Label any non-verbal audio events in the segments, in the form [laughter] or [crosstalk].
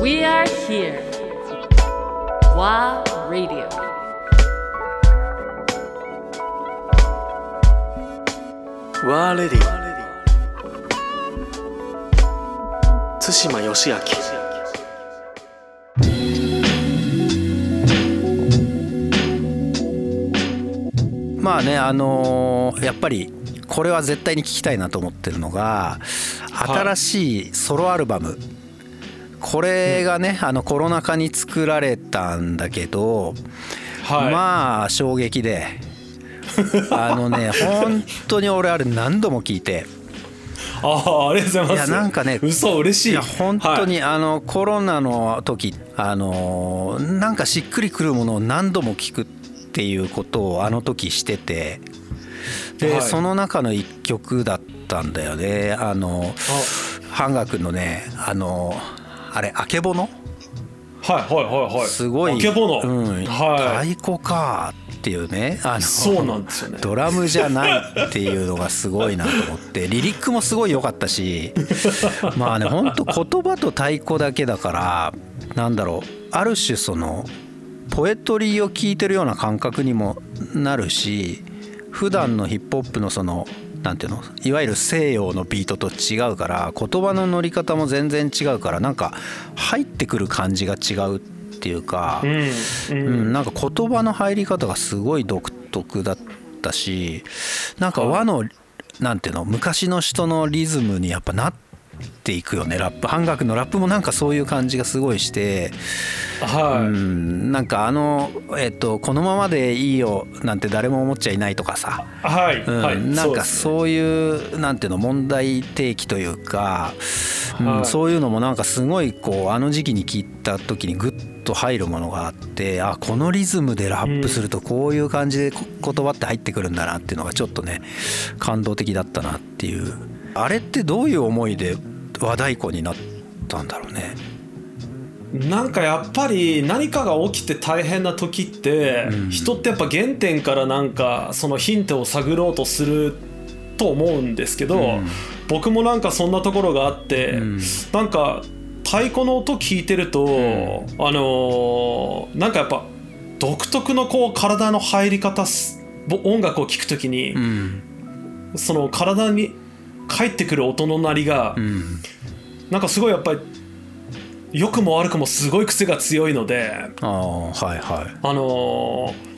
We are here. WA Radio. ワーレディ対馬義明まあねあのーやっぱりこれは絶対に聞きたいなと思ってるのが新しいソロアルバム、これがねあのコロナ禍に作られたんだけど、はい。まあ衝撃で [laughs] あのね本当に俺あれ何度も聞いて。ああありがとうございます。いやなんかね嘘嬉しい。いや本当にあのコロナの時あのなんかしっくりくるものを何度も聞くっていうことをあの時してて。で、はい。その中の一曲だったんだよね。あの半額のねあのあれあけぼの？はいはいはいはい。すごい。あけぼの、うん、はい。太鼓かっていうね。あのそうなんですよね。ドラムじゃないっていうのがすごいなと思って。[laughs] リリックもすごい良かったし。まあねほんと言葉と太鼓だけだからなんだろう。ある種そのポエトリーを聞いてるような感覚にもなるし普段のヒップホップのそのなんていうの？いわゆる西洋のビートと違うから言葉の乗り方も全然違うからなんか入ってくる感じが違うっていうか、うんううんん、なんか言葉の入り方がすごい独特だったしなんか和のなんていうの？昔の人のリズムにやっぱなっていくよねラップ。半額のラップもなんかそういう感じがすごいして、はい、うん、なんかあの、えっと「このままでいいよ」なんて誰も思っちゃいないとかさ。はい、うんはい。なんかそういうなんていうの問題提起というか、うんはい。そういうのもなんかすごいこうあの時期に聞いた時にグッと入るものがあってあこのリズムでラップするとこういう感じでこ言葉って入ってくるんだなっていうのがちょっとね感動的だったなっていう。あれってどういう思いで和太鼓になったんだろうね。なんかやっぱり何かが起きて大変な時って、うん。人ってやっぱ原点からなんかそのヒントを探ろうとすると思うんですけど、うん。僕もなんかそんなところがあって、うん。なんか太鼓の音聞いてると、あのーなんかやっぱ独特のこう体の入り方音楽を聴くときに、うん。その体に返ってくる音の鳴りが、うん。なんかすごいやっぱり良くも悪くもすごい癖が強いのでああはいはい。あのー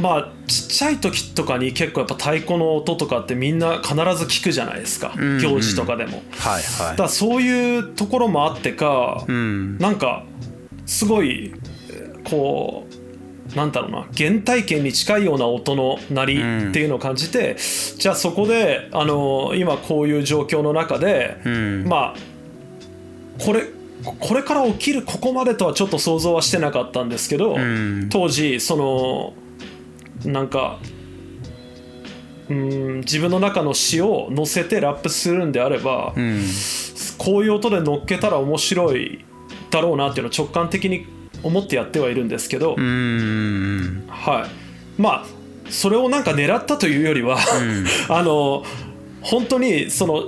まあちっちゃい時とかに結構やっぱ太鼓の音とかってみんな必ず聞くじゃないですか、んうん。行事とかでも。はいだからそういうところもあってか、うん。なんかすごいえーこうなんだろうな原体験に近いような音の鳴りっていうのを感じて、じゃあそこで、あのー今こういう状況の中で、うん。まあこれこれから起きるここまでとはちょっと想像はしてなかったんですけど、ん。当時そのなんかうん自分の中の詩を乗せてラップするんであれば、うん。こういう音で乗っけたら面白いだろうなっていうのを直感的に思ってやってはいるんですけど、うん。はい、まあそれをなんか狙ったというよりは、[laughs] あの本当にその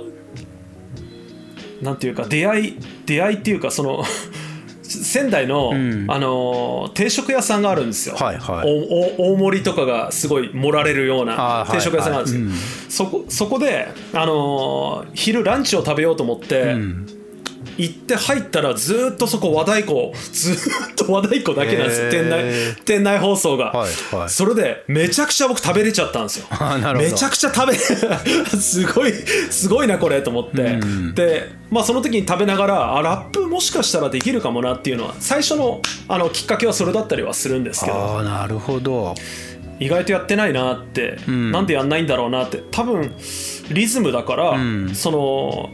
なんていうか出会い出会いっていうかその [laughs] 仙台の、ん。あの定食屋さんがあるんですよ、はいはい。大盛りとかがすごい盛られるようあな定食屋さんがあるんですよ、はいうん。そこそこで、あの昼ランチを食べようと思って、ん行って入ったらずっとそこ和太鼓ずっと和太鼓だけなんです店内店内放送が、はいはい。それでめちゃくちゃ僕食べれちゃったんですよ。めちゃくちゃ食べ [laughs] すごいすごいなこれと思って、うん。でまあその時に食べながらあラップもしかしたらできるかもなっていうのは最初のあのきっかけはそれだったりはするんですけど。ああなるほど。意外とやってないなって、ん。なんでやんないんだろうなって。多分リズムだから、ん。その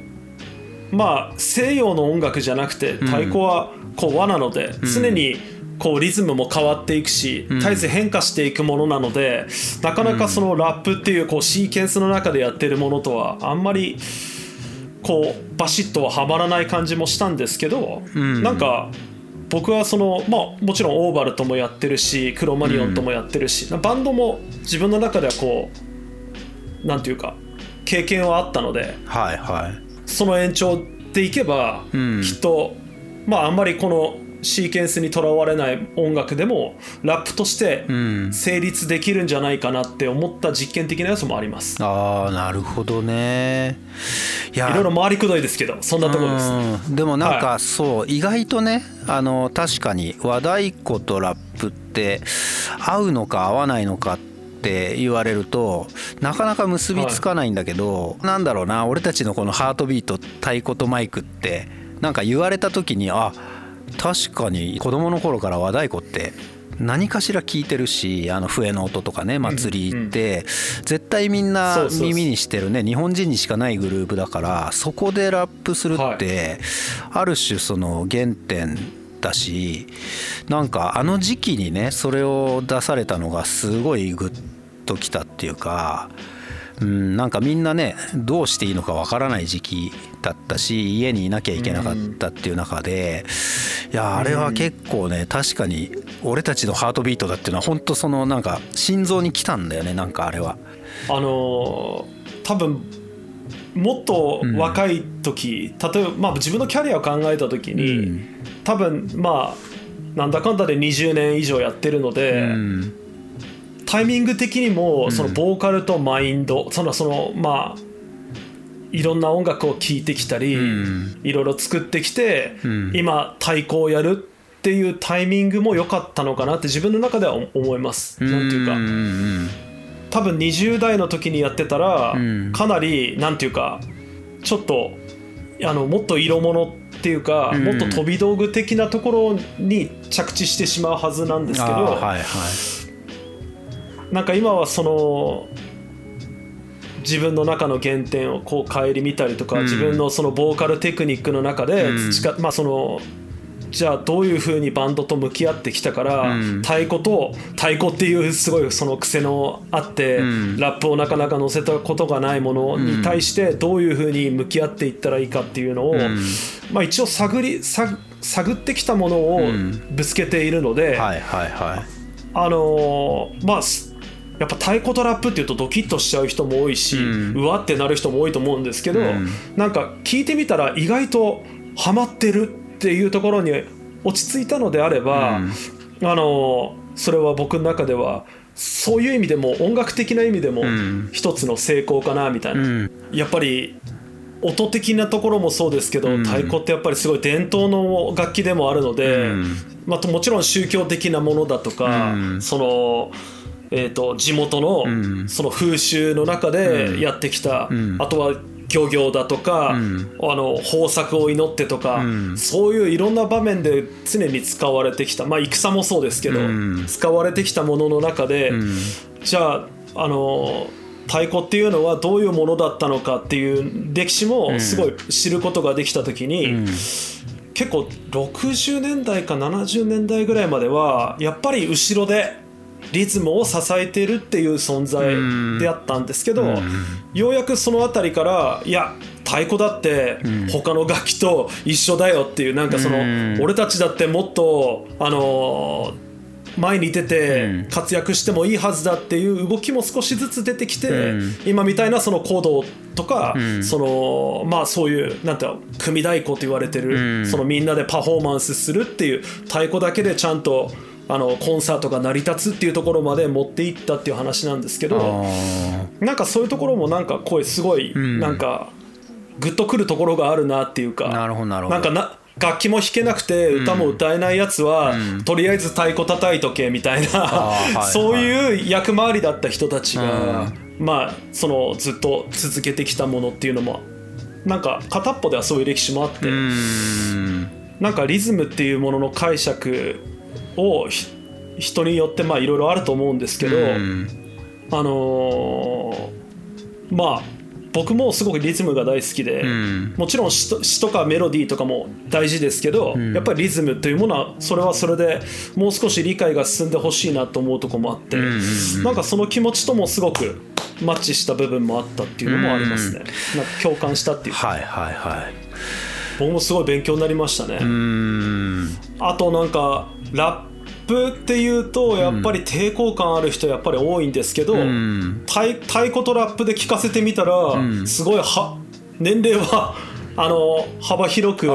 まあ西洋の音楽じゃなくて太鼓はこう和なので、常にこうリズムも変わっていくし、絶えず変化していくものなのでなかなかそのラップっていうこうシーケンスの中でやってるものとはあんまりこうバシッとははまらない感じもしたんですけど、ん。なんか僕はそのまあもちろんオーバルともやってるしクロマニオンともやってるし、バンドも自分の中ではこうなんていうか経験はあったのではいはいその延長でいけば、うん。きっとまああんまりこのシーケンスにとらわれない音楽でもラップとしてん。成立できるんじゃないかなって思った実験的なやつもあります。ああなるほどね。いや。いろいろ回りくどいですけどそんなところです。うん。でもなんかはそう意外とねあの確かに和太鼓とラップって合うのか合わないのかって言われるとなかなか結びつかないんだけど、なんだろうな俺たちのこのハートビート太鼓とマイクってなんか言われた時にあ確かに子供の頃から和太鼓って何かしら聞いてるしあの笛の音とかね祭り行って、絶対みんな耳にしてるね日本人にしかないグループだからそこでラップするって、ある種その原点だしなんかあの時期にねそれを出されたのがすごいグッときたっていうか。うん、なんかみんなねどうしていいのかわからない時期だったし家にいなきゃいけなかったっていう中で、いやあれは結構ね確かに俺たちのハートビートだっていうのは本当そのなんか心臓に来たんだよねなんかあれは。あのー多分もっと若い時、例えば、まあ、自分のキャリアを考えた時に、うん多分まあなんだかんだで20年以上やってるので、うんタイミング的にもそのボーカルとマインド、そのそのまあいろんな音楽を聴いてきたり、ん。いろいろ作ってきて、ん。今太鼓をやるっていうタイミングも良かったのかなって自分の中では思います。なんていうか、多分20代の時にやってたら、うん。かなりなんていうかちょっとあのもっと色物っていうか、うん。もっと飛び道具的なところに着地してしまうはずなんですけど、はいはいなんか今はその自分の中の原点をこう顧みたりとか、うん。自分のそのボーカルテクニックの中でうん。培まあそのじゃあどういうふうにバンドと向き合ってきたから、うん。太鼓と太鼓っていうすごいその癖のあって、うん。ラップをなかなか乗せたことがないものに対してどういうふうに向き合っていったらいいかっていうのを、ん。まあ、一応探り探探ってきたものをん。ぶつけているので、はいはいはい。あのーまあすやっぱ太鼓とラップっていうとドキッとしちゃう人も多いし、ううんわってなる人も多いと思うんですけど、うん。なんか聞いてみたら意外とハマってるっていうところに落ち着いたのであれば、うん。あのーそれは僕の中ではそういう意味でも音楽的な意味でもん。一つの成功かなみたいな、うん。やっぱり音的なところもそうですけど、うん。太鼓ってやっぱりすごい伝統の楽器でもあるので、うんまあ、ともちろん宗教的なものだとか、うんその、えー、と地元のうん。その風習の中でやってきた、うん。あとは漁業だとか、うん。あの豊作を祈ってとか、うん。そういういろんな場面で常に使われてきた、まあ、戦もそうですけど、うん。使われてきたものの中で、うん。じゃああの太鼓っていうのはどういうものだったのかっていう歴史もすごい知ることができた時に、うん。結構60年代か70年代ぐらいまではやっぱり後ろでリズムを支えてるっていう存在であったんですけど、うん。ようやくその辺りからいや太鼓だって他の楽器と一緒だよっていうなんかその、うん。俺たちだってもっとあのー前に出て活躍してもいいはずだっていう動きも少しずつ出てきて、うん。今みたいなその行動とか、ん。そのまあそういうなんていうの組太鼓と言われてる、うん。そのみんなでパフォーマンスするっていう太鼓だけでちゃんとあのコンサートが成り立つっていうところまで持っていったっていう話なんですけどあなんかそういうところもなんかこうすごいん。なんかグッとくるところがあるなっていうか、ーなるほどなるほど。なんかな楽器も弾けなくて歌も歌えないやつは、とりあえず太鼓叩いとけみたいな、そういう役回りだった人たちが、うまあそのずっと続けてきたものっていうのもなんか片っぽではそういう歴史もあって、うん。なんかリズムっていうものの解釈をひ人によってまあいろいろあると思うんですけど、うん。あのーまあ僕もすごくリズムが大好きで、ん。もちろん詩とかメロディーとかも大事ですけど、やっぱりリズムというものはそれはそれでもう少し理解が進んでほしいなと思うところもあって、んうんなんかその気持ちともすごくマッチした部分もあったっていうのもありますね、なんか共感したっていうか。はいはいはい。僕もすごい勉強になりましたね、うん。あとなんかラップっていうとやっぱり抵抗感ある人やっぱり多いんですけど、ん。太太鼓とラップで聞かせてみたら、ん。すごいは年齢は [laughs] あの幅広く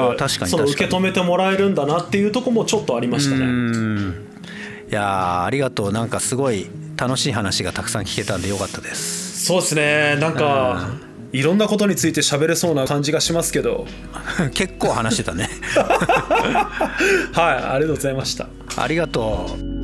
その受け止めてもらえるんだなっていうところもちょっとありましたね。うん。いやーありがとう。なんかすごい楽しい話がたくさん聞けたんでよかったです。そうですね。なんかいろんなことについて喋れそうな感じがしますけど。[laughs] 結構話してたね。[laughs] はいありがとうございました。ありがとう